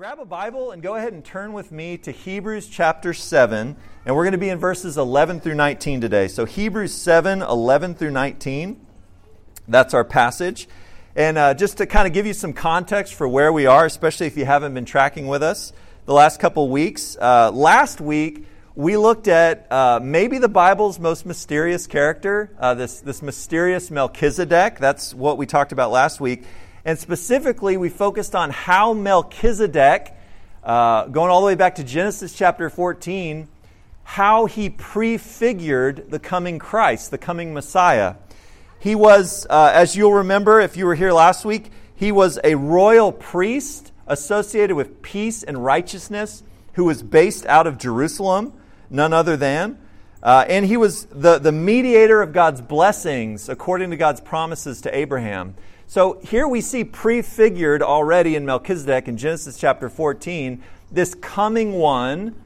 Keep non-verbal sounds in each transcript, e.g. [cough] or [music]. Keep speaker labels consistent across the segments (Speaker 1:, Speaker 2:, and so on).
Speaker 1: grab a Bible and go ahead and turn with me to Hebrews chapter 7. And we're going to be in verses 11 through 19 today. So, Hebrews 7, 11 through 19. That's our passage. And uh, just to kind of give you some context for where we are, especially if you haven't been tracking with us the last couple weeks. Uh, last week, we looked at uh, maybe the Bible's most mysterious character, uh, this, this mysterious Melchizedek. That's what we talked about last week. And specifically, we focused on how Melchizedek, uh, going all the way back to Genesis chapter 14, how he prefigured the coming Christ, the coming Messiah. He was, uh, as you'll remember if you were here last week, he was a royal priest associated with peace and righteousness who was based out of Jerusalem, none other than. Uh, and he was the, the mediator of God's blessings according to God's promises to Abraham. So here we see prefigured already in Melchizedek in Genesis chapter 14 this coming one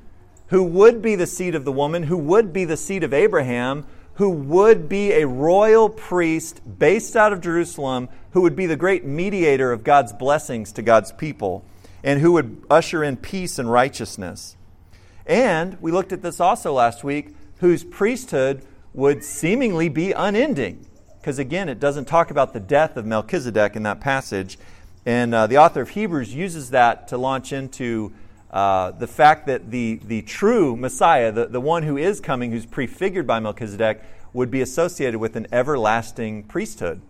Speaker 1: who would be the seed of the woman, who would be the seed of Abraham, who would be a royal priest based out of Jerusalem, who would be the great mediator of God's blessings to God's people, and who would usher in peace and righteousness. And we looked at this also last week, whose priesthood would seemingly be unending because again, it doesn't talk about the death of Melchizedek in that passage. And uh, the author of Hebrews uses that to launch into uh, the fact that the, the true Messiah, the, the one who is coming, who's prefigured by Melchizedek, would be associated with an everlasting priesthood.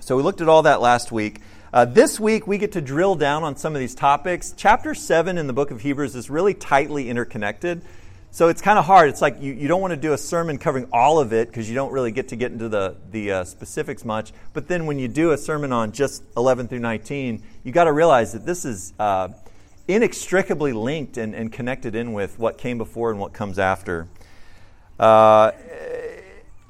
Speaker 1: So we looked at all that last week. Uh, this week, we get to drill down on some of these topics. Chapter 7 in the book of Hebrews is really tightly interconnected. So it's kind of hard. It's like you, you don't want to do a sermon covering all of it because you don't really get to get into the, the uh, specifics much. But then when you do a sermon on just 11 through 19, you got to realize that this is uh, inextricably linked and, and connected in with what came before and what comes after. Uh,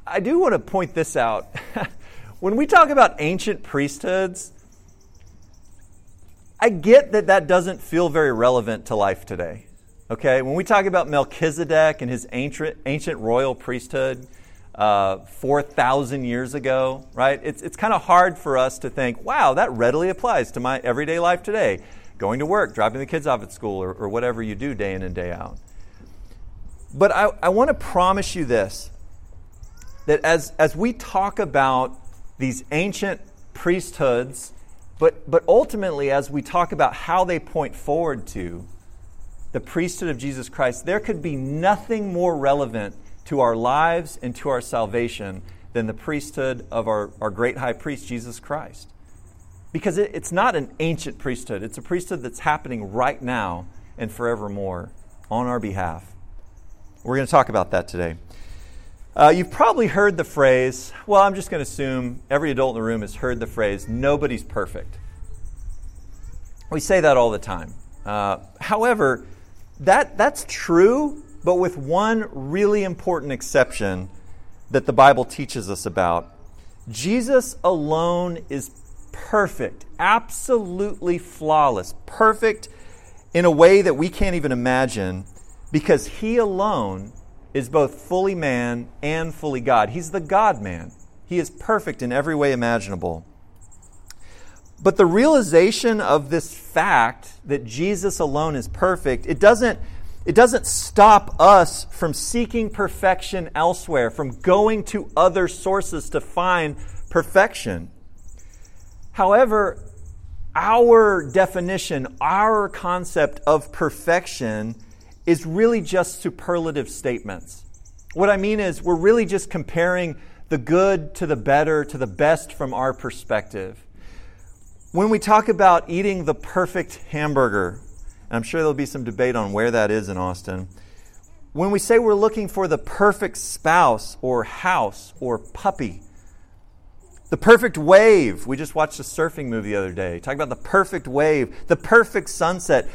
Speaker 1: I do want to point this out. [laughs] when we talk about ancient priesthoods, I get that that doesn't feel very relevant to life today. Okay, when we talk about Melchizedek and his ancient, ancient royal priesthood uh, 4,000 years ago, right? It's, it's kind of hard for us to think, wow, that readily applies to my everyday life today. Going to work, dropping the kids off at school, or, or whatever you do day in and day out. But I, I want to promise you this that as, as we talk about these ancient priesthoods, but, but ultimately as we talk about how they point forward to the priesthood of Jesus Christ, there could be nothing more relevant to our lives and to our salvation than the priesthood of our, our great high priest, Jesus Christ. Because it, it's not an ancient priesthood, it's a priesthood that's happening right now and forevermore on our behalf. We're going to talk about that today. Uh, you've probably heard the phrase, well, I'm just going to assume every adult in the room has heard the phrase, nobody's perfect. We say that all the time. Uh, however, that, that's true, but with one really important exception that the Bible teaches us about. Jesus alone is perfect, absolutely flawless, perfect in a way that we can't even imagine because he alone is both fully man and fully God. He's the God man. He is perfect in every way imaginable. But the realization of this fact that Jesus alone is perfect, it doesn't, it doesn't stop us from seeking perfection elsewhere, from going to other sources to find perfection. However, our definition, our concept of perfection is really just superlative statements. What I mean is, we're really just comparing the good to the better, to the best from our perspective. When we talk about eating the perfect hamburger, I'm sure there'll be some debate on where that is in Austin. When we say we're looking for the perfect spouse or house or puppy, the perfect wave. We just watched a surfing movie the other day. Talk about the perfect wave, the perfect sunset.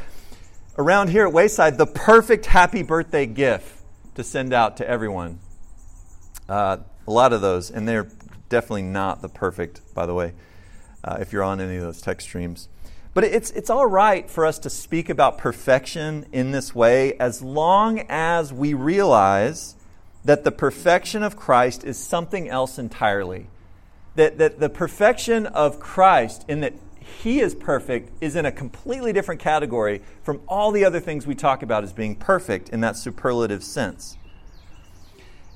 Speaker 1: Around here at Wayside, the perfect happy birthday gift to send out to everyone. Uh, a lot of those, and they're definitely not the perfect, by the way uh, if you're on any of those text streams. But it's, it's all right for us to speak about perfection in this way as long as we realize that the perfection of Christ is something else entirely. That, that the perfection of Christ, in that he is perfect is in a completely different category from all the other things we talk about as being perfect in that superlative sense.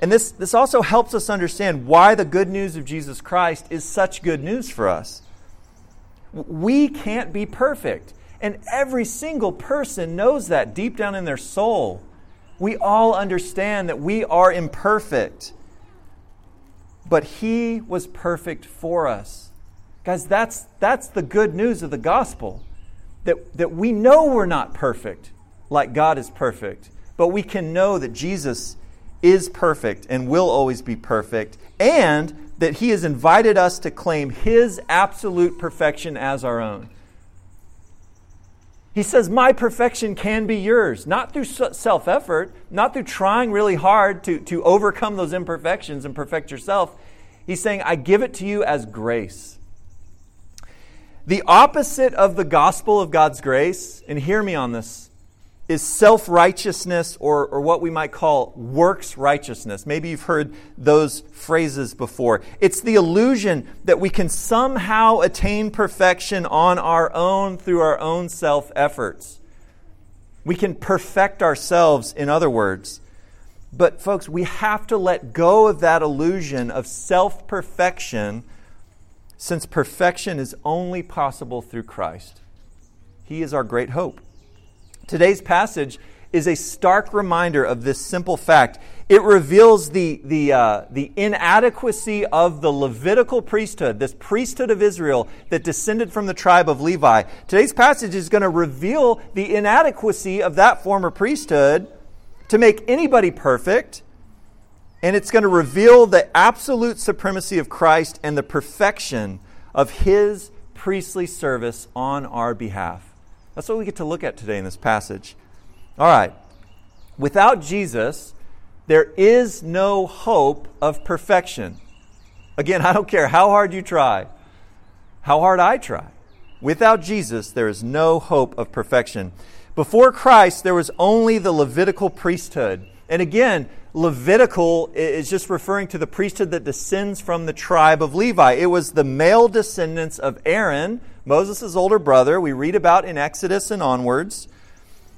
Speaker 1: And this, this also helps us understand why the good news of Jesus Christ is such good news for us. We can't be perfect. And every single person knows that deep down in their soul. We all understand that we are imperfect. But He was perfect for us. Guys, that's, that's the good news of the gospel. That, that we know we're not perfect like God is perfect, but we can know that Jesus is perfect and will always be perfect, and that He has invited us to claim His absolute perfection as our own. He says, My perfection can be yours, not through self effort, not through trying really hard to, to overcome those imperfections and perfect yourself. He's saying, I give it to you as grace. The opposite of the gospel of God's grace, and hear me on this, is self righteousness or, or what we might call works righteousness. Maybe you've heard those phrases before. It's the illusion that we can somehow attain perfection on our own through our own self efforts. We can perfect ourselves, in other words. But, folks, we have to let go of that illusion of self perfection since perfection is only possible through Christ. He is our great hope. Today's passage is a stark reminder of this simple fact. It reveals the, the, uh, the inadequacy of the Levitical priesthood, this priesthood of Israel that descended from the tribe of Levi. Today's passage is going to reveal the inadequacy of that former priesthood to make anybody perfect, and it's going to reveal the absolute supremacy of Christ and the perfection of his priestly service on our behalf. That's what we get to look at today in this passage. All right. Without Jesus, there is no hope of perfection. Again, [laughs] I don't care how hard you try, how hard I try. Without Jesus, there is no hope of perfection. Before Christ, there was only the Levitical priesthood. And again, Levitical is just referring to the priesthood that descends from the tribe of Levi. It was the male descendants of Aaron, Moses' older brother, we read about in Exodus and onwards.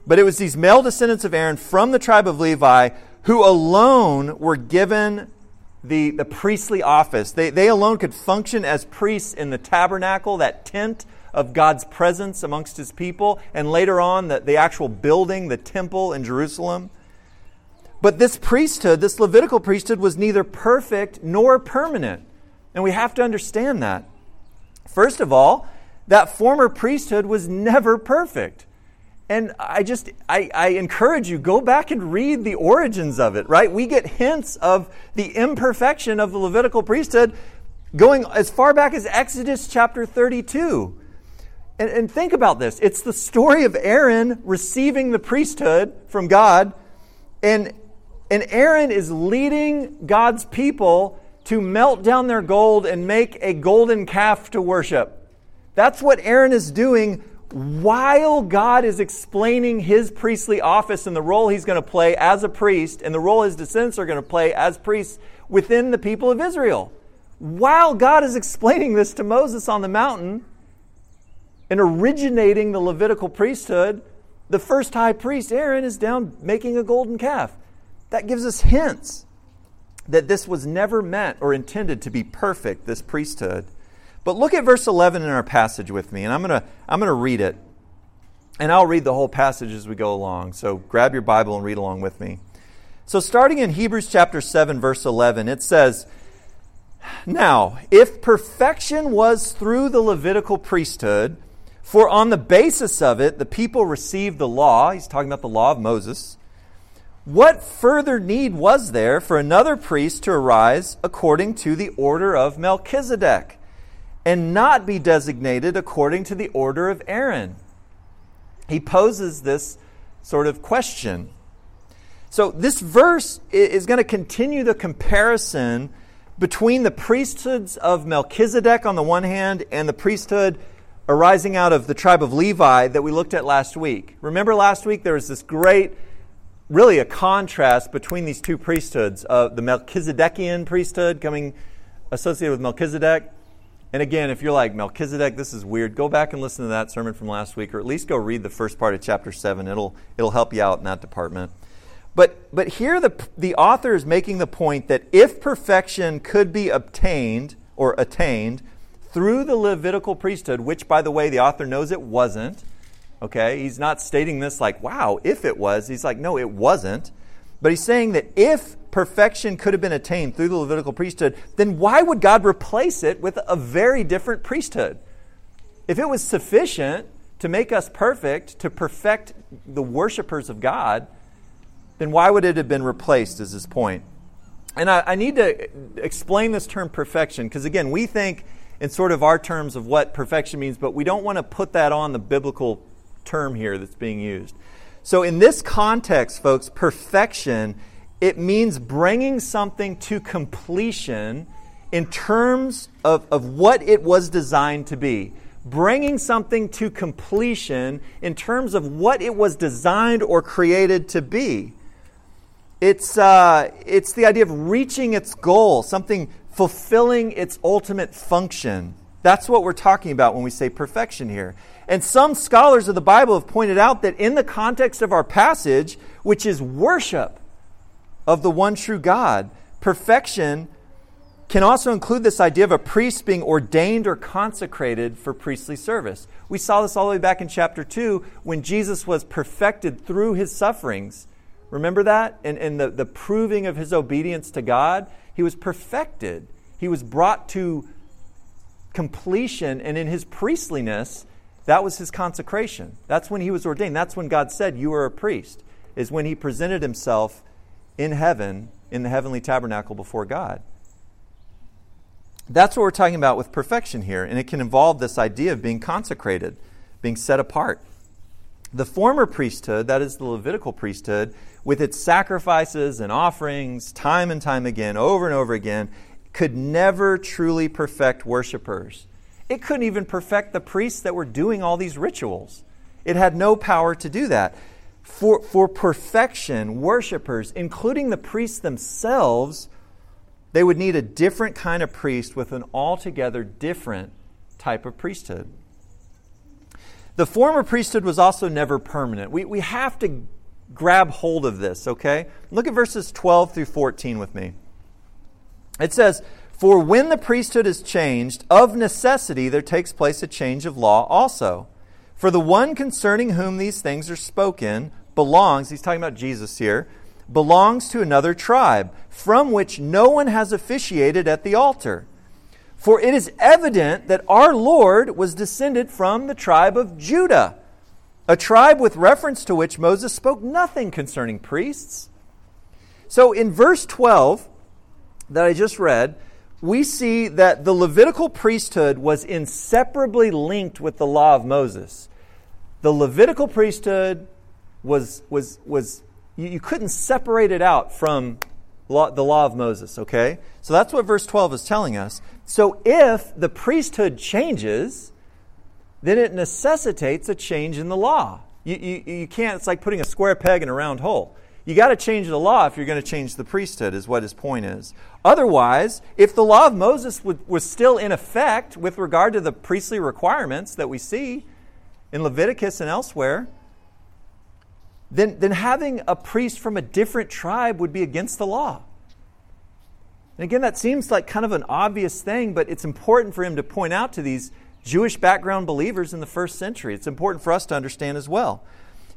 Speaker 1: But it was these male descendants of Aaron from the tribe of Levi who alone were given the, the priestly office. They, they alone could function as priests in the tabernacle, that tent of God's presence amongst his people, and later on, the, the actual building, the temple in Jerusalem. But this priesthood, this Levitical priesthood, was neither perfect nor permanent. And we have to understand that. First of all, that former priesthood was never perfect. And I just, I, I, encourage you, go back and read the origins of it, right? We get hints of the imperfection of the Levitical priesthood going as far back as Exodus chapter 32. And, and think about this it's the story of Aaron receiving the priesthood from God, and, and Aaron is leading God's people to melt down their gold and make a golden calf to worship. That's what Aaron is doing while God is explaining his priestly office and the role he's going to play as a priest and the role his descendants are going to play as priests within the people of Israel. While God is explaining this to Moses on the mountain and originating the Levitical priesthood, the first high priest, Aaron, is down making a golden calf. That gives us hints that this was never meant or intended to be perfect, this priesthood. But look at verse 11 in our passage with me, and I'm going to I'm going to read it. And I'll read the whole passage as we go along. So grab your Bible and read along with me. So, starting in Hebrews chapter 7, verse 11, it says, Now, if perfection was through the Levitical priesthood, for on the basis of it the people received the law, he's talking about the law of Moses, what further need was there for another priest to arise according to the order of Melchizedek? and not be designated according to the order of Aaron? He poses this sort of question. So, this verse is going to continue the comparison between the priesthoods of Melchizedek on the one hand and the priesthood arising out of the tribe of Levi that we looked at last week. Remember last week there was this great, really a contrast between these two priesthoods uh, the Melchizedekian priesthood coming associated with Melchizedek And again, if you're like, Melchizedek, this is weird, go back and listen to that sermon from last week, or at least go read the first part of chapter 7. It'll, it'll help you out in that department. But, but here the, the author is making the point that if perfection could be obtained or attained through the Levitical priesthood, which, by the way, the author knows it wasn't, okay? He's not stating this like, wow, if it was. He's like, no, it wasn't. But he's saying that if perfection could have been attained through the Levitical priesthood, then why would God replace it with a very different priesthood? If it was sufficient to make us perfect, to perfect the worshipers of God, then why would it have been replaced, is his point. And I, I need to explain this term perfection, because again, we think in sort of our terms of what perfection means, but we don't want to put that on the biblical term here that's being used. So, in this context, folks, perfection, it means bringing something to completion in terms of, of what it was designed to be. Bringing something to completion in terms of what it was designed or created to be. It's, uh, it's the idea of reaching its goal, something fulfilling its ultimate function. That's what we're talking about when we say perfection here. And some scholars of the Bible have pointed out that in the context of our passage, which is worship of the one true God, perfection can also include this idea of a priest being ordained or consecrated for priestly service. We saw this all the way back in chapter 2 when Jesus was perfected through his sufferings. Remember that? And, the, the proving of his obedience to God? He was perfected. He was brought to completion, and in his priestliness, that was his consecration. That's when he was ordained. That's when God said, You are a priest, is when he presented himself in heaven, in the heavenly tabernacle before God. That's what we're talking about with perfection here, and it can involve this idea of being consecrated, being set apart. The former priesthood, that is the Levitical priesthood, with its sacrifices and offerings, time and time again, over and over again, could never truly perfect worshipers. It couldn't even perfect the priests that were doing all these rituals. It had no power to do that. For, for perfection, worshipers, including the priests themselves, they would need a different kind of priest with an altogether different type of priesthood. The former priesthood was also never permanent. We, we have to grab hold of this, okay? Look at verses 12 through 14 with me. It says, For when the priesthood is changed, of necessity there takes place a change of law also. For the one concerning whom these things are spoken belongs, he's talking about Jesus here, belongs to another tribe, from which no one has officiated at the altar. For it is evident that our Lord was descended from the tribe of Judah, a tribe with reference to which Moses spoke nothing concerning priests. So in verse 12, that I just read, we see that the Levitical priesthood was inseparably linked with the law of Moses. The Levitical priesthood was, was, was you, you couldn't separate it out from law, the law of Moses, okay? So that's what verse 12 is telling us. So if the priesthood changes, then it necessitates a change in the law. You, you, you can't, it's like putting a square peg in a round hole. You got to change the law if you're going to change the priesthood, is what his point is. Otherwise, if the law of Moses was still in effect with regard to the priestly requirements that we see in Leviticus and elsewhere, then, then having a priest from a different tribe would be against the law. And again, that seems like kind of an obvious thing, but it's important for him to point out to these Jewish background believers in the first century. It's important for us to understand as well.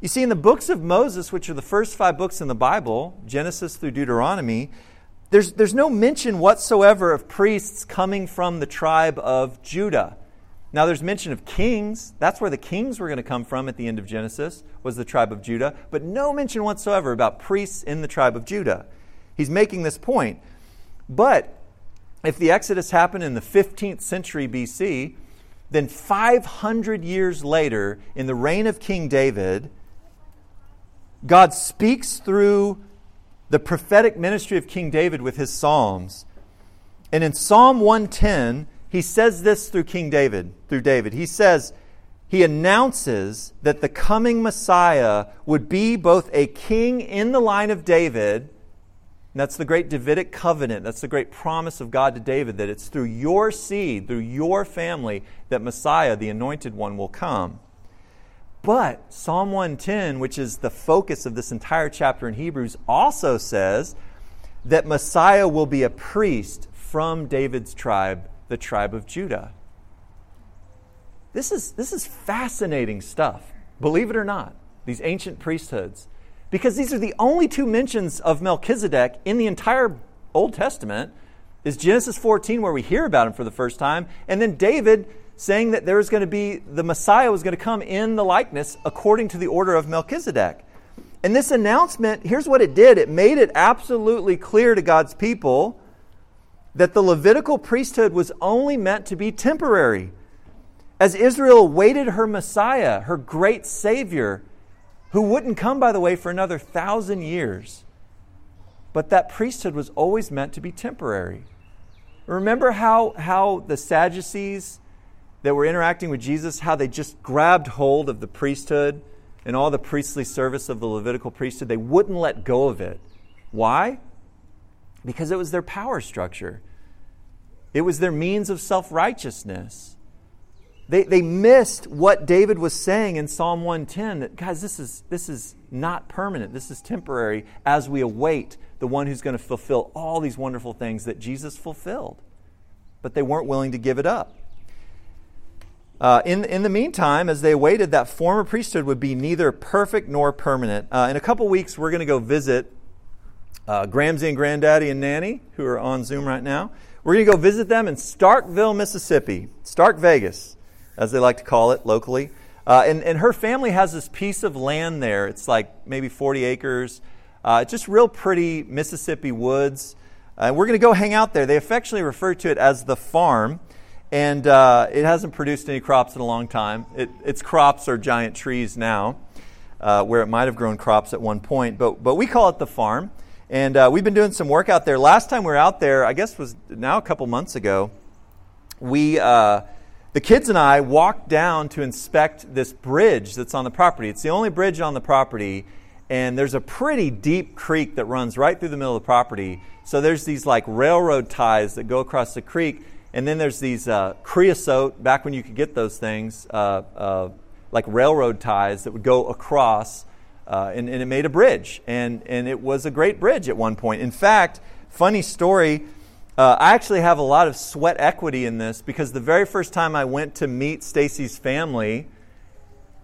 Speaker 1: You see, in the books of Moses, which are the first five books in the Bible, Genesis through Deuteronomy, there's, there's no mention whatsoever of priests coming from the tribe of Judah. Now, there's mention of kings. That's where the kings were going to come from at the end of Genesis, was the tribe of Judah. But no mention whatsoever about priests in the tribe of Judah. He's making this point. But if the Exodus happened in the 15th century BC, then 500 years later, in the reign of King David, God speaks through the prophetic ministry of King David with his Psalms. And in Psalm 110, he says this through King David, through David. He says, he announces that the coming Messiah would be both a king in the line of David that's the great Davidic covenant. That's the great promise of God to David that it's through your seed, through your family, that Messiah, the anointed one, will come. But Psalm 110, which is the focus of this entire chapter in Hebrews, also says that Messiah will be a priest from David's tribe, the tribe of Judah. This is, this is fascinating stuff, believe it or not, these ancient priesthoods because these are the only two mentions of Melchizedek in the entire Old Testament is Genesis 14 where we hear about him for the first time and then David saying that there was going to be the Messiah was going to come in the likeness according to the order of Melchizedek. And this announcement, here's what it did. It made it absolutely clear to God's people that the Levitical priesthood was only meant to be temporary. As Israel waited her Messiah, her great Savior, who wouldn't come, by the way, for another thousand years. But that priesthood was always meant to be temporary. Remember how, how the Sadducees that were interacting with Jesus, how they just grabbed hold of the priesthood and all the priestly service of the Levitical priesthood? They wouldn't let go of it. Why? Because it was their power structure, it was their means of self righteousness. They, they missed what David was saying in Psalm 110 that, guys, this is, this is not permanent. This is temporary as we await the one who's going to fulfill all these wonderful things that Jesus fulfilled. But they weren't willing to give it up. Uh, in, in the meantime, as they awaited, that former priesthood would be neither perfect nor permanent. Uh, in a couple weeks, we're going to go visit uh, Gramsy and Granddaddy and Nanny, who are on Zoom right now. We're going to go visit them in Starkville, Mississippi, Stark Vegas as they like to call it locally. Uh, and, and her family has this piece of land there. It's like maybe 40 acres. Uh, just real pretty Mississippi woods. And uh, we're going to go hang out there. They affectionately refer to it as the farm. And uh, it hasn't produced any crops in a long time. It, its crops are giant trees now, uh, where it might have grown crops at one point. But, but we call it the farm. And uh, we've been doing some work out there. Last time we were out there, I guess was now a couple months ago, we the kids and I walked down to inspect this bridge that's on the property. It's the only bridge on the property, and there's a pretty deep creek that runs right through the middle of the property. So there's these like railroad ties that go across the creek, and then there's these uh, creosote, back when you could get those things, uh, uh, like railroad ties that would go across, uh, and, and it made a bridge. And, and it was a great bridge at one point. In fact, funny story uh, I actually have a lot of sweat equity in this because the very first time I went to meet Stacy's family,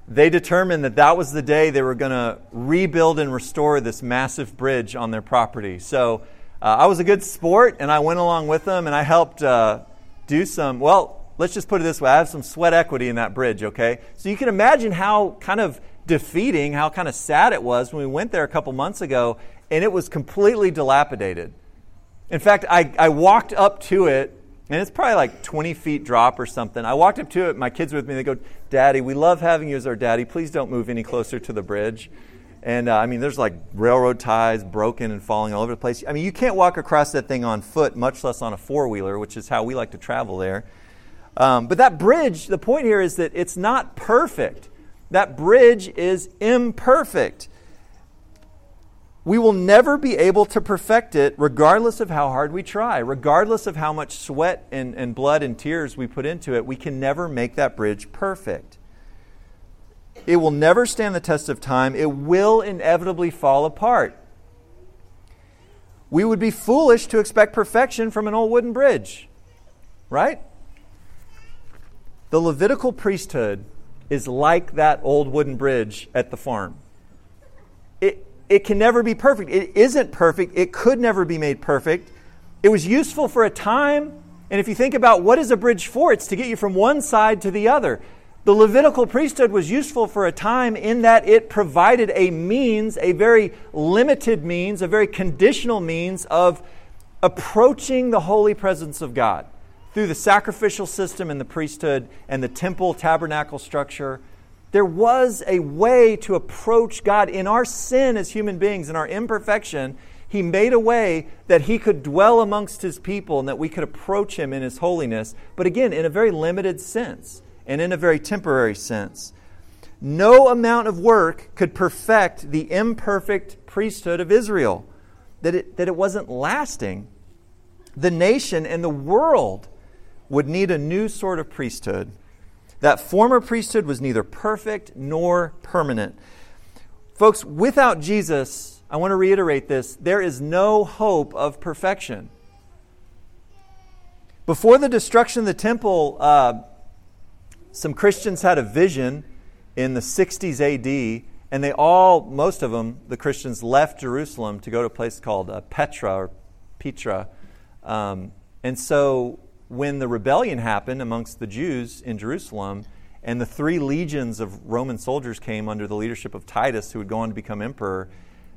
Speaker 1: they determined that that was the day they were going to rebuild and restore this massive bridge on their property. So uh, I was a good sport and I went along with them and I helped uh, do some, well, let's just put it this way I have some sweat equity in that bridge, okay? So you can imagine how kind of defeating, how kind of sad it was when we went there a couple months ago and it was completely dilapidated. In fact, I, I walked up to it, and it's probably like 20 feet drop or something. I walked up to it, my kids were with me, they go, Daddy, we love having you as our daddy. Please don't move any closer to the bridge. And uh, I mean, there's like railroad ties broken and falling all over the place. I mean, you can't walk across that thing on foot, much less on a four wheeler, which is how we like to travel there. Um, but that bridge, the point here is that it's not perfect. That bridge is imperfect we will never be able to perfect it regardless of how hard we try, regardless of how much sweat and, and blood and tears we put into it. We can never make that bridge perfect. It will never stand the test of time. It will inevitably fall apart. We would be foolish to expect perfection from an old wooden bridge, right? The Levitical priesthood is like that old wooden bridge at the farm. It, it can never be perfect. It isn't perfect. It could never be made perfect. It was useful for a time. And if you think about what is a bridge for, it's to get you from one side to the other. The Levitical priesthood was useful for a time in that it provided a means, a very limited means, a very conditional means of approaching the holy presence of God through the sacrificial system and the priesthood and the temple tabernacle structure there was a way to approach God in our sin as human beings, in our imperfection. He made a way that He could dwell amongst His people and that we could approach Him in His holiness, but again, in a very limited sense and in a very temporary sense. No amount of work could perfect the imperfect priesthood of Israel. that it, that it wasn't lasting. The nation and the world would need a new sort of priesthood. That former priesthood was neither perfect nor permanent. Folks, without Jesus, I want to reiterate this there is no hope of perfection. Before the destruction of the temple, uh, some Christians had a vision in the 60s AD, and they all, most of them, the Christians, left Jerusalem to go to a place called uh, Petra or Petra. Um, and so when the rebellion happened amongst the Jews in Jerusalem, and the three legions of Roman soldiers came under the leadership of Titus, who would go on to become emperor,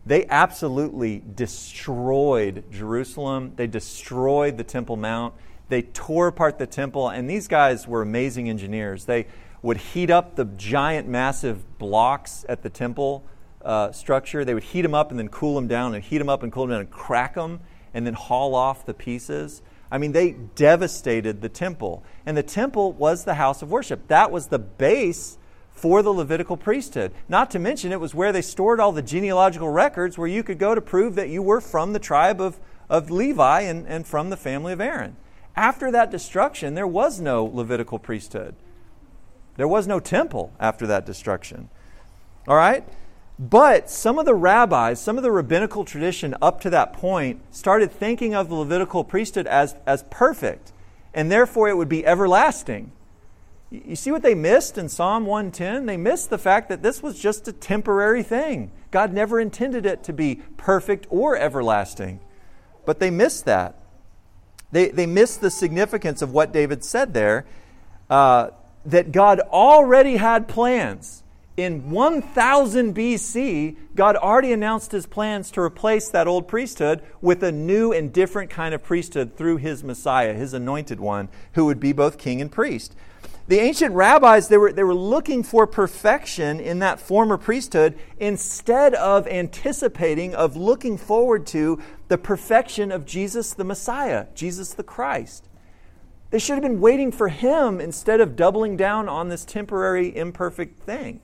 Speaker 1: they absolutely destroyed Jerusalem. They destroyed the Temple Mount. They tore apart the temple, and these guys were amazing engineers. They would heat up the giant, massive blocks at the temple uh, structure. They would heat them up and then cool them down, and heat them up and cool them down, and crack them, and then haul off the pieces. I mean, they devastated the temple. And the temple was the house of worship. That was the base for the Levitical priesthood. Not to mention, it was where they stored all the genealogical records where you could go to prove that you were from the tribe of, of Levi and, and from the family of Aaron. After that destruction, there was no Levitical priesthood. There was no temple after that destruction. All right? But some of the rabbis, some of the rabbinical tradition up to that point, started thinking of the Levitical priesthood as, as perfect, and therefore it would be everlasting. You see what they missed in Psalm 110? They missed the fact that this was just a temporary thing. God never intended it to be perfect or everlasting. But they missed that. They, they missed the significance of what David said there uh, that God already had plans in 1000 BC, God already announced his plans to replace that old priesthood with a new and different kind of priesthood through his Messiah, his anointed one, who would be both king and priest. The ancient rabbis, they were, they were looking for perfection in that former priesthood instead of anticipating, of looking forward to the perfection of Jesus the Messiah, Jesus the Christ. They should have been waiting for him instead of doubling down on this temporary, imperfect thing.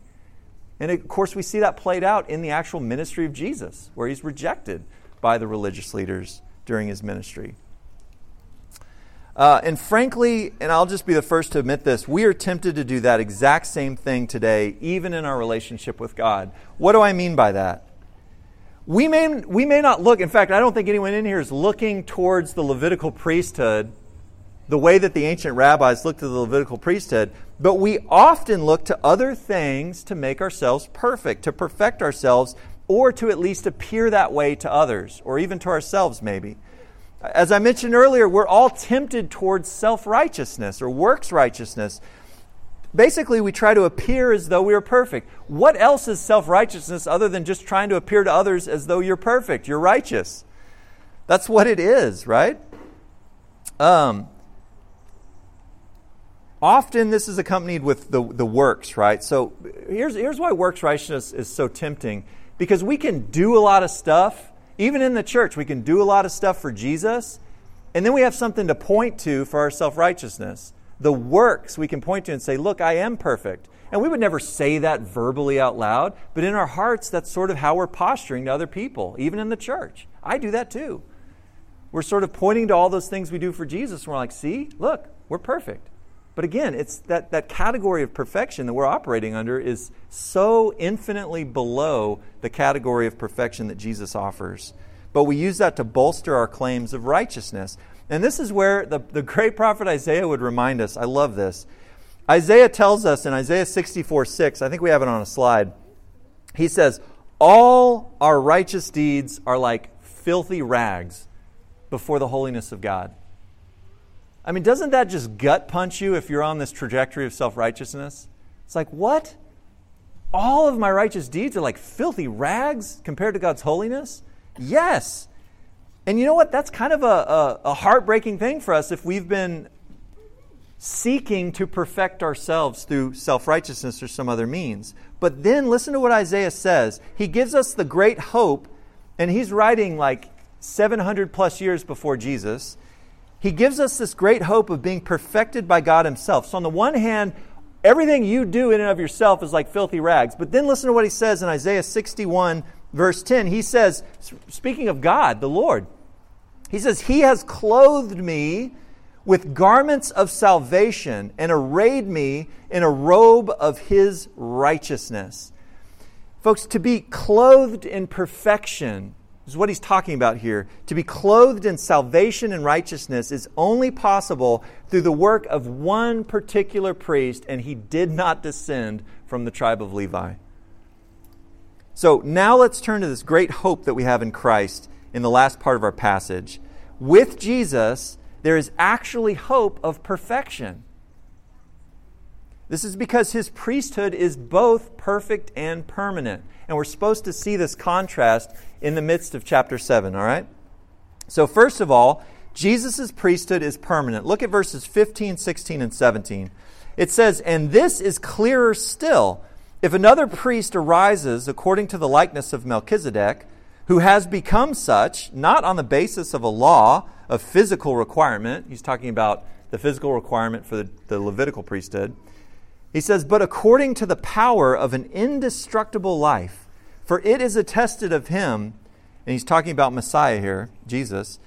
Speaker 1: And of course, we see that played out in the actual ministry of Jesus, where he's rejected by the religious leaders during his ministry. Uh, and frankly, and I'll just be the first to admit this, we are tempted to do that exact same thing today, even in our relationship with God. What do I mean by that? We may, we may not look, in fact, I don't think anyone in here is looking towards the Levitical priesthood the way that the ancient rabbis looked at the Levitical priesthood, but we often look to other things to make ourselves perfect, to perfect ourselves, or to at least appear that way to others, or even to ourselves, maybe. As I mentioned earlier, we're all tempted towards self righteousness or works righteousness. Basically, we try to appear as though we are perfect. What else is self righteousness other than just trying to appear to others as though you're perfect, you're righteous? That's what it is, right? Um, often this is accompanied with the, the works, right? So here's, here's why works righteousness is so tempting because we can do a lot of stuff, even in the church, we can do a lot of stuff for Jesus, and then we have something to point to for our self righteousness. The works we can point to and say, Look, I am perfect. And we would never say that verbally out loud, but in our hearts, that's sort of how we're posturing to other people, even in the church. I do that too. We're sort of pointing to all those things we do for Jesus, and we're like, See, look, we're perfect. But again, it's that, that category of perfection that we're operating under is so infinitely below the category of perfection that Jesus offers. But we use that to bolster our claims of righteousness. And this is where the, the great prophet Isaiah would remind us. I love this. Isaiah tells us in Isaiah 64 6, I think we have it on a slide. He says, All our righteous deeds are like filthy rags before the holiness of God. I mean, doesn't that just gut punch you if you're on this trajectory of self righteousness? It's like, what? All of my righteous deeds are like filthy rags compared to God's holiness? Yes. And you know what? That's kind of a, a, a heartbreaking thing for us if we've been seeking to perfect ourselves through self righteousness or some other means. But then listen to what Isaiah says. He gives us the great hope, and he's writing like 700 plus years before Jesus he gives us this great hope of being perfected by God Himself. So, on the one hand, everything you do in and of yourself is like filthy rags. But then listen to what He says in Isaiah 61, verse 10, he says, speaking of God, the Lord, he says, He has clothed me with garments of salvation and arrayed me in a robe of His righteousness. Folks, to be clothed in perfection is what he's talking about here. To be clothed in salvation and righteousness is only possible through the work of one particular priest, and he did not descend from the tribe of Levi. So now let's turn to this great hope that we have in Christ in the last part of our passage. With Jesus, there is actually hope of perfection. This is because his priesthood is both perfect and permanent. And we're supposed to see this contrast in the midst of chapter 7, all right? So, first of all, Jesus' priesthood is permanent. Look at verses 15, 16, and 17. It says, And this is clearer still. If another priest arises according to the likeness of Melchizedek, who has become such, not on the basis of a law of physical requirement, he's talking about the physical requirement for the, the Levitical priesthood he says, But according to the power of an indestructible life, for it is attested of him, and he's talking about Messiah here, Jesus,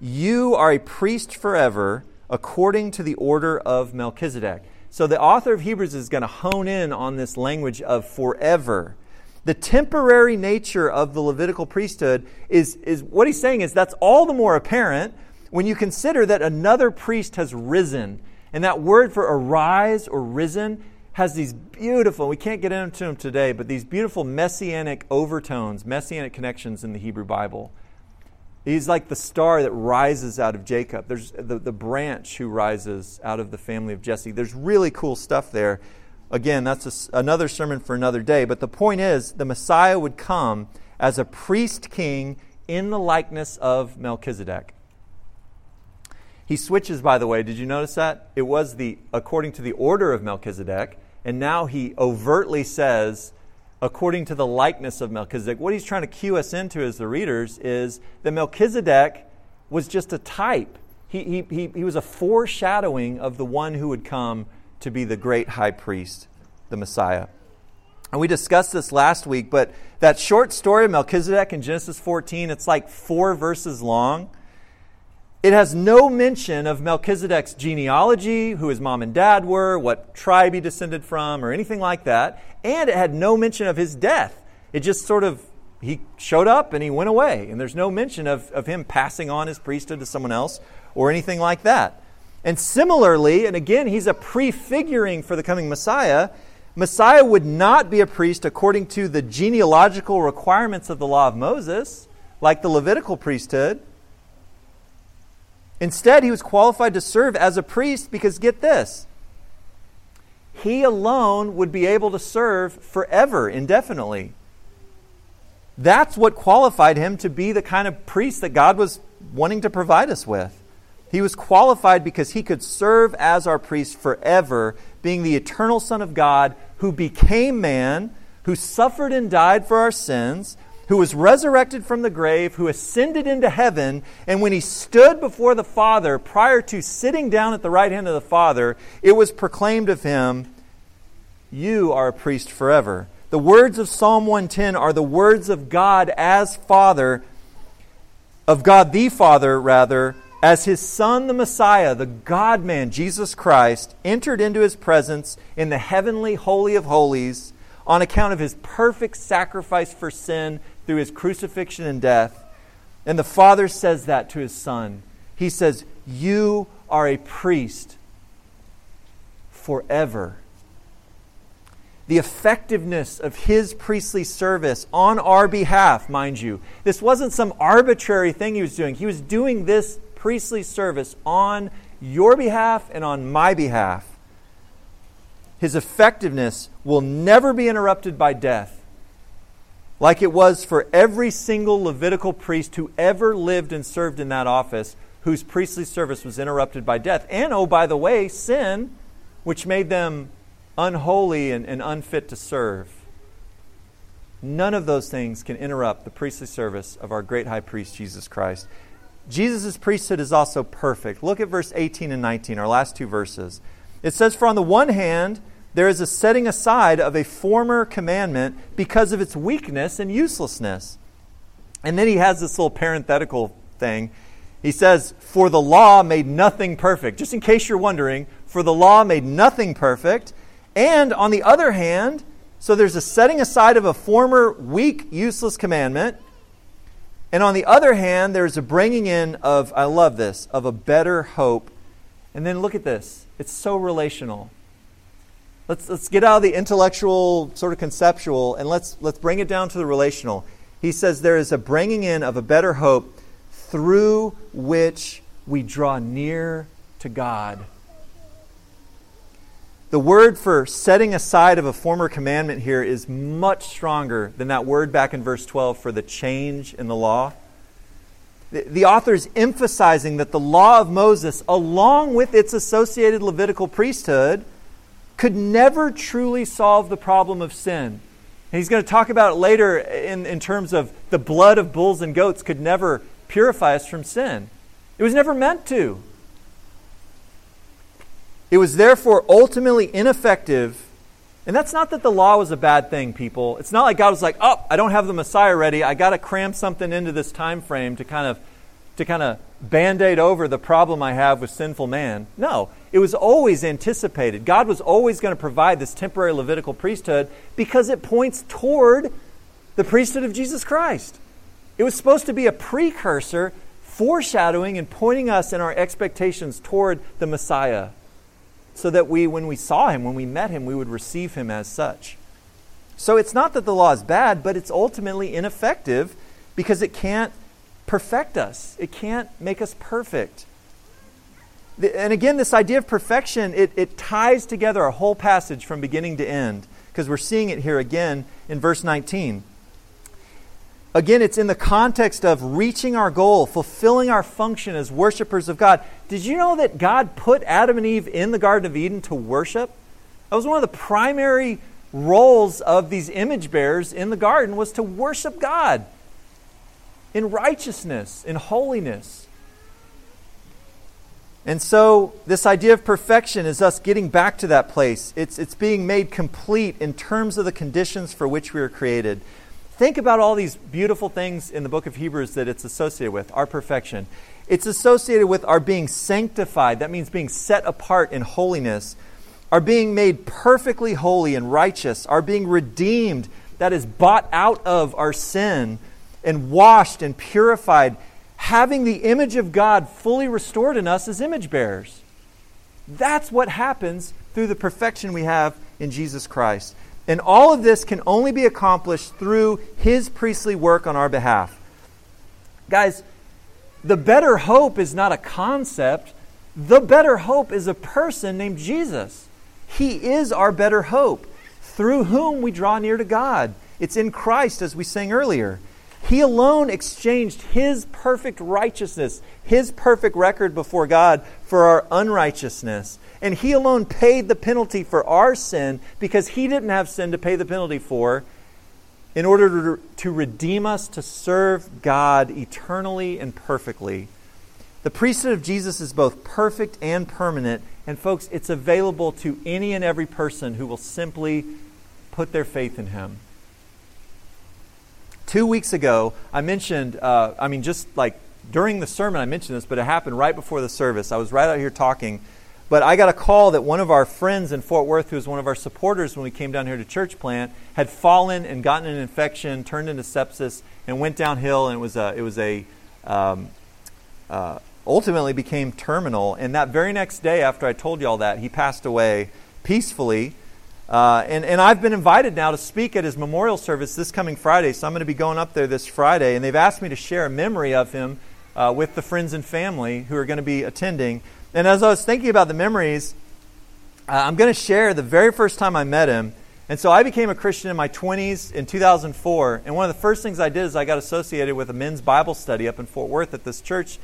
Speaker 1: you are a priest forever according to the order of Melchizedek. So the author of Hebrews is going to hone in on this language of forever. The temporary nature of the Levitical priesthood is, is what he's saying is that's all the more apparent when you consider that another priest has risen. And that word for arise or risen has these beautiful, we can't get into them today, but these beautiful messianic overtones, messianic connections in the Hebrew Bible. He's like the star that rises out of Jacob. There's the, the branch who rises out of the family of Jesse. There's really cool stuff there. Again, that's a, another sermon for another day. But the point is, the Messiah would come as a priest king in the likeness of Melchizedek. He switches, by the way. Did you notice that? It was the according to the order of Melchizedek. And now he overtly says, according to the likeness of Melchizedek. What he's trying to cue us into as the readers is that Melchizedek was just a type. He, he, he, he was a foreshadowing of the one who would come to be the great high priest, the Messiah. And we discussed this last week, but that short story of Melchizedek in Genesis 14, it's like four verses long. It has no mention of Melchizedek's genealogy, who his mom and dad were, what tribe he descended from, or anything like that. And it had no mention of his death. It just sort of, he showed up and he went away. And there's no mention of, of him passing on his priesthood to someone else or anything like that. And similarly, and again, he's a prefiguring for the coming Messiah. Messiah would not be a priest according to the genealogical requirements of the law of Moses, like the Levitical priesthood. Instead, he was qualified to serve as a priest because get this he alone would be able to serve forever, indefinitely. That's what qualified him to be the kind of priest that God was wanting to provide us with. He was qualified because he could serve as our priest forever, being the eternal Son of God who became man, who suffered and died for our sins, who was resurrected from the grave, who ascended into heaven, and when he stood before the Father, prior to sitting down at the right hand of the Father, it was proclaimed of him, You are a priest forever. The words of Psalm 110 are the words of God as Father, of God the Father, rather, as his Son, the Messiah, the God man, Jesus Christ, entered into his presence in the heavenly Holy of Holies on account of his perfect sacrifice for sin through his crucifixion and death. And the Father says that to his Son. He says, You are a priest forever. The effectiveness of his priestly service on our behalf, mind you. This wasn't some arbitrary thing he was doing. He was doing this priestly service on your behalf and on my behalf. His effectiveness will never be interrupted by death like it was for every single Levitical priest who ever lived and served in that office, whose priestly service was interrupted by death. And, oh, by the way, sin, which made them unholy and, and unfit to serve. None of those things can interrupt the priestly service of our great high priest, Jesus Christ. Jesus' priesthood is also perfect. Look at verse 18 and 19, our last two verses. It says, For on the one hand, there is a setting aside of a former commandment because of its weakness and uselessness. And then he has this little parenthetical thing. He says, For the law made nothing perfect. Just in case you're wondering, for the law made nothing perfect. And on the other hand, so there's a setting aside of a former weak, useless commandment. And on the other hand, there's a bringing in of, I love this, of a better hope. And then look at this. It's so relational. Let's, let's get out of the intellectual, sort of conceptual, and let's, let's bring it down to the relational. He says there is a bringing in of a better hope through which we draw near to God. The word for setting aside of a former commandment here is much stronger than that word back in verse 12 for the change in the law. The, the author is emphasizing that the law of Moses, along with its associated Levitical priesthood, could never truly solve the problem of sin. And he's going to talk about it later in, in terms of the blood of bulls and goats could never purify us from sin. It was never meant to. It was therefore ultimately ineffective. And that's not that the law was a bad thing, people. It's not like God was like, oh, I don't have the Messiah ready. I got to cram something into this time frame to kind of to kind of band-aid over the problem I have with sinful man. No, it was always anticipated. God was always going to provide this temporary Levitical priesthood because it points toward the priesthood of Jesus Christ. It was supposed to be a precursor, foreshadowing and pointing us in our expectations toward the Messiah so that we, when we saw him, when we met him, we would receive him as such. So it's not that the law is bad, but it's ultimately ineffective because it can't perfect us, it can't make us perfect. And again, this idea of perfection, it, it ties together a whole passage from beginning to end, because we're seeing it here again in verse 19. Again, it's in the context of reaching our goal, fulfilling our function as worshipers of God. Did you know that God put Adam and Eve in the Garden of Eden to worship? That was one of the primary roles of these image bearers in the garden was to worship God in righteousness, in holiness. And so, this idea of perfection is us getting back to that place. It's, it's being made complete in terms of the conditions for which we were created. Think about all these beautiful things in the book of Hebrews that it's associated with our perfection. It's associated with our being sanctified. That means being set apart in holiness. Our being made perfectly holy and righteous. Our being redeemed. That is bought out of our sin and washed and purified, having the image of God fully restored in us as image bearers. That's what happens through the perfection we have in Jesus Christ. And all of this can only be accomplished through his priestly work on our behalf. Guys, the better hope is not a concept. The better hope is a person named Jesus. He is our better hope, through whom we draw near to God. It's in Christ, as we sang earlier. He alone exchanged his perfect righteousness, his perfect record before God, for our unrighteousness. And he alone paid the penalty for our sin because he didn't have sin to pay the penalty for in order to, redeem us to serve God eternally and perfectly. The priesthood of Jesus is both perfect and permanent. And, folks, it's available to any and every person who will simply put their faith in him. Two weeks ago, I mentioned, uh, I mean, just like during the sermon, I mentioned this, but it happened right before the service. I was right out here talking, but I got a call that one of our friends in Fort Worth, who was one of our supporters when we came down here to church plant, had fallen and gotten an infection, turned into sepsis, and went downhill, and it was a, it was a um, uh, ultimately became terminal. And that very next day, after I told you all that, he passed away peacefully uh, and, and I've been invited now to speak at his memorial service this coming Friday, so I'm going to be going up there this Friday. And they've asked me to share a memory of him uh, with the friends and family who are going to be attending. And as I was thinking about the memories, uh, I'm going to share the very first time I met him. And so I became a Christian in my 20s in 2004. And one of the first things I did is I got associated with a men's Bible study up in Fort Worth at this church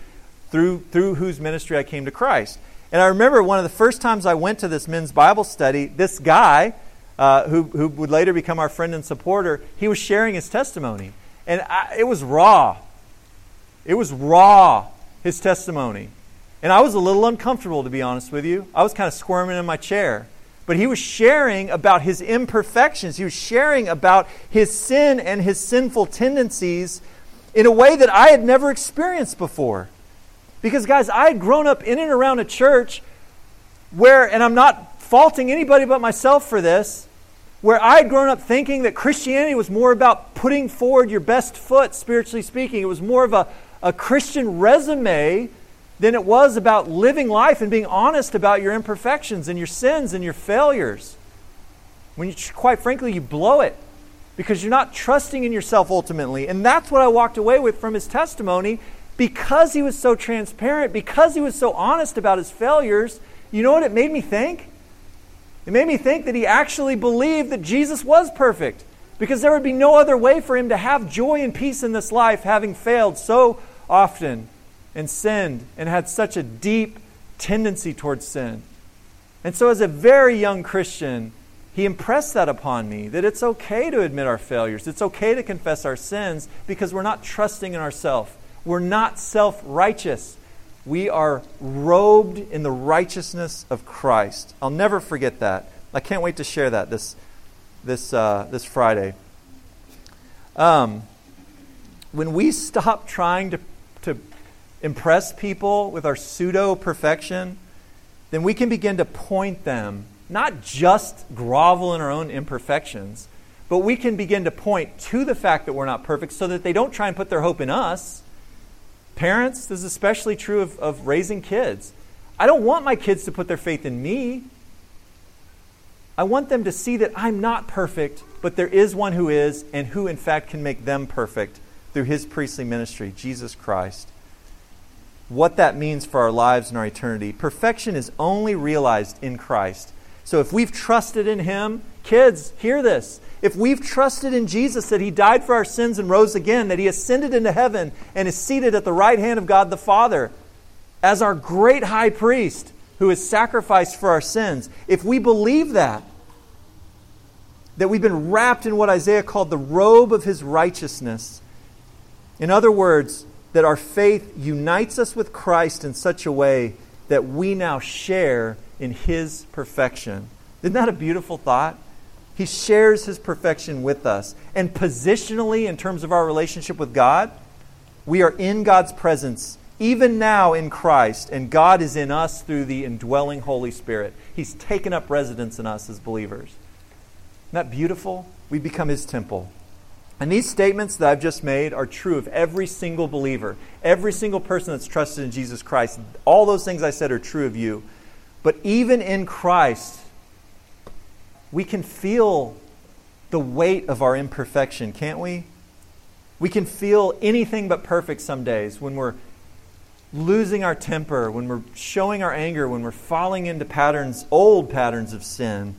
Speaker 1: through, through whose ministry I came to Christ. And I remember one of the first times I went to this men's Bible study, this guy, uh, who, who would later become our friend and supporter, he was sharing his testimony. And I, it was raw. It was raw, his testimony. And I was a little uncomfortable, to be honest with you. I was kind of squirming in my chair. but he was sharing about his imperfections. He was sharing about his sin and his sinful tendencies in a way that I had never experienced before. Because, guys, I had grown up in and around a church where, and I'm not faulting anybody but myself for this, where I had grown up thinking that Christianity was more about putting forward your best foot, spiritually speaking. It was more of a, a Christian resume than it was about living life and being honest about your imperfections and your sins and your failures. When you, quite frankly, you blow it because you're not trusting in yourself ultimately. And that's what I walked away with from his testimony because he was so transparent, because he was so honest about his failures. You know what it made me think? It made me think that he actually believed that Jesus was perfect because there would be no other way for him to have joy and peace in this life, having failed so often and sinned and had such a deep tendency towards sin. And so, as a very young Christian, he impressed that upon me that it's okay to admit our failures. It's okay to confess our sins because we're not trusting in ourselves. We're not self righteous. We are robed in the righteousness of Christ. I'll never forget that. I can't wait to share that this, this, uh, this Friday. Um, when we stop trying to, to impress people with our pseudo perfection, then we can begin to point them, not just grovel in our own imperfections, but we can begin to point to the fact that we're not perfect so that they don't try and put their hope in us. Parents, this is especially true of, of raising kids. I don't want my kids to put their faith in me. I want them to see that I'm not perfect, but there is one who is, and who in fact can make them perfect through his priestly ministry, Jesus Christ what that means for our lives and our eternity. Perfection is only realized in Christ. So if we've trusted in Him, kids, hear this. If we've trusted in Jesus that He died for our sins and rose again, that He ascended into heaven and is seated at the right hand of God the Father as our great high priest who is sacrificed for our sins, if we believe that, that we've been wrapped in what Isaiah called the robe of His righteousness, in other words, that our faith unites us with Christ in such a way that we now share in His perfection. Isn't that a beautiful thought? He shares His perfection with us. And positionally, in terms of our relationship with God, we are in God's presence even now in Christ, and God is in us through the indwelling Holy Spirit. He's taken up residence in us as believers. Isn't that beautiful? We become His temple. And these statements that I've just made are true of every single believer, every single person that's trusted in Jesus Christ. All those things I said are true of you. But even in Christ, we can feel the weight of our imperfection, can't we? We can feel anything but perfect some days when we're losing our temper, when we're showing our anger, when we're falling into patterns, old patterns of sin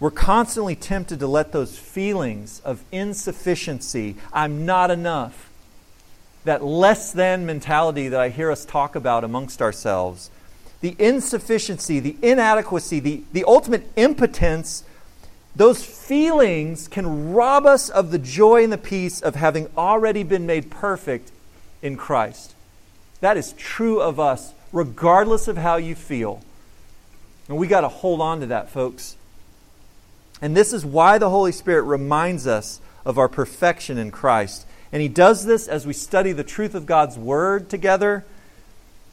Speaker 1: we're constantly tempted to let those feelings of insufficiency, I'm not enough, that less than mentality that I hear us talk about amongst ourselves, the insufficiency, the inadequacy, the, the ultimate impotence, those feelings can rob us of the joy and the peace of having already been made perfect in Christ. That is true of us, regardless of how you feel. And we got to hold on to that, folks. And this is why the Holy Spirit reminds us of our perfection in Christ. And He does this as we study the truth of God's Word together.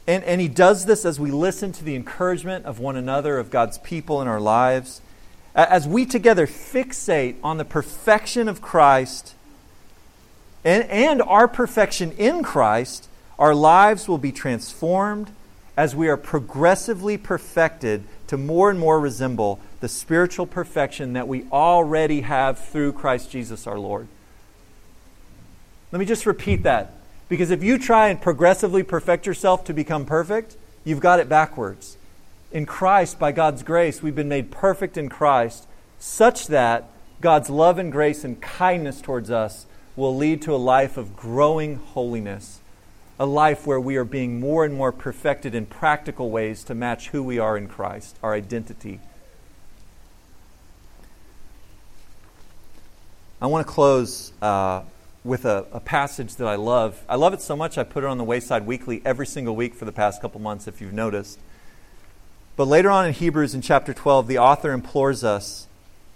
Speaker 1: And, and He does this as we listen to the encouragement of one another, of God's people in our lives. As we together fixate on the perfection of Christ and, and our perfection in Christ, our lives will be transformed as we are progressively perfected to more and more resemble the spiritual perfection that we already have through Christ Jesus our Lord. Let me just repeat that. Because if you try and progressively perfect yourself to become perfect, you've got it backwards. In Christ, by God's grace, we've been made perfect in Christ, such that God's love and grace and kindness towards us will lead to a life of growing holiness, a life where we are being more and more perfected in practical ways to match who we are in Christ, our identity I want to close uh, with a, a, passage that I love. I love it so much I put it on the Wayside Weekly every single week for the past couple months, if you've noticed. But later on in Hebrews, in chapter 12, the author implores us,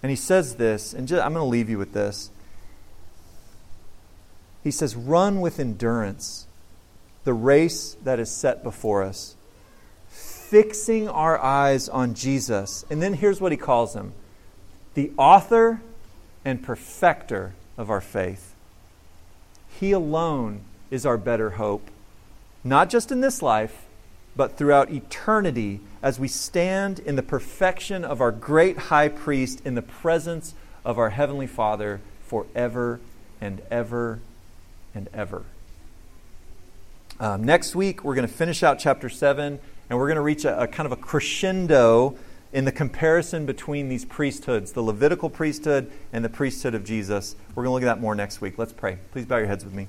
Speaker 1: and he says this, and just, I'm going to leave you with this. He says, Run with endurance the race that is set before us, fixing our eyes on Jesus. And then here's what he calls him the author and perfecter of our faith. He alone is our better hope, not just in this life, but throughout eternity as we stand in the perfection of our great high priest in the presence of our Heavenly Father forever and ever and ever. Um, next week, we're going to finish out chapter 7, and we're going to reach a, a kind of a crescendo in the comparison between these priesthoods, the Levitical priesthood and the priesthood of Jesus. We're going to look at that more next week. Let's pray. Please bow your heads with me.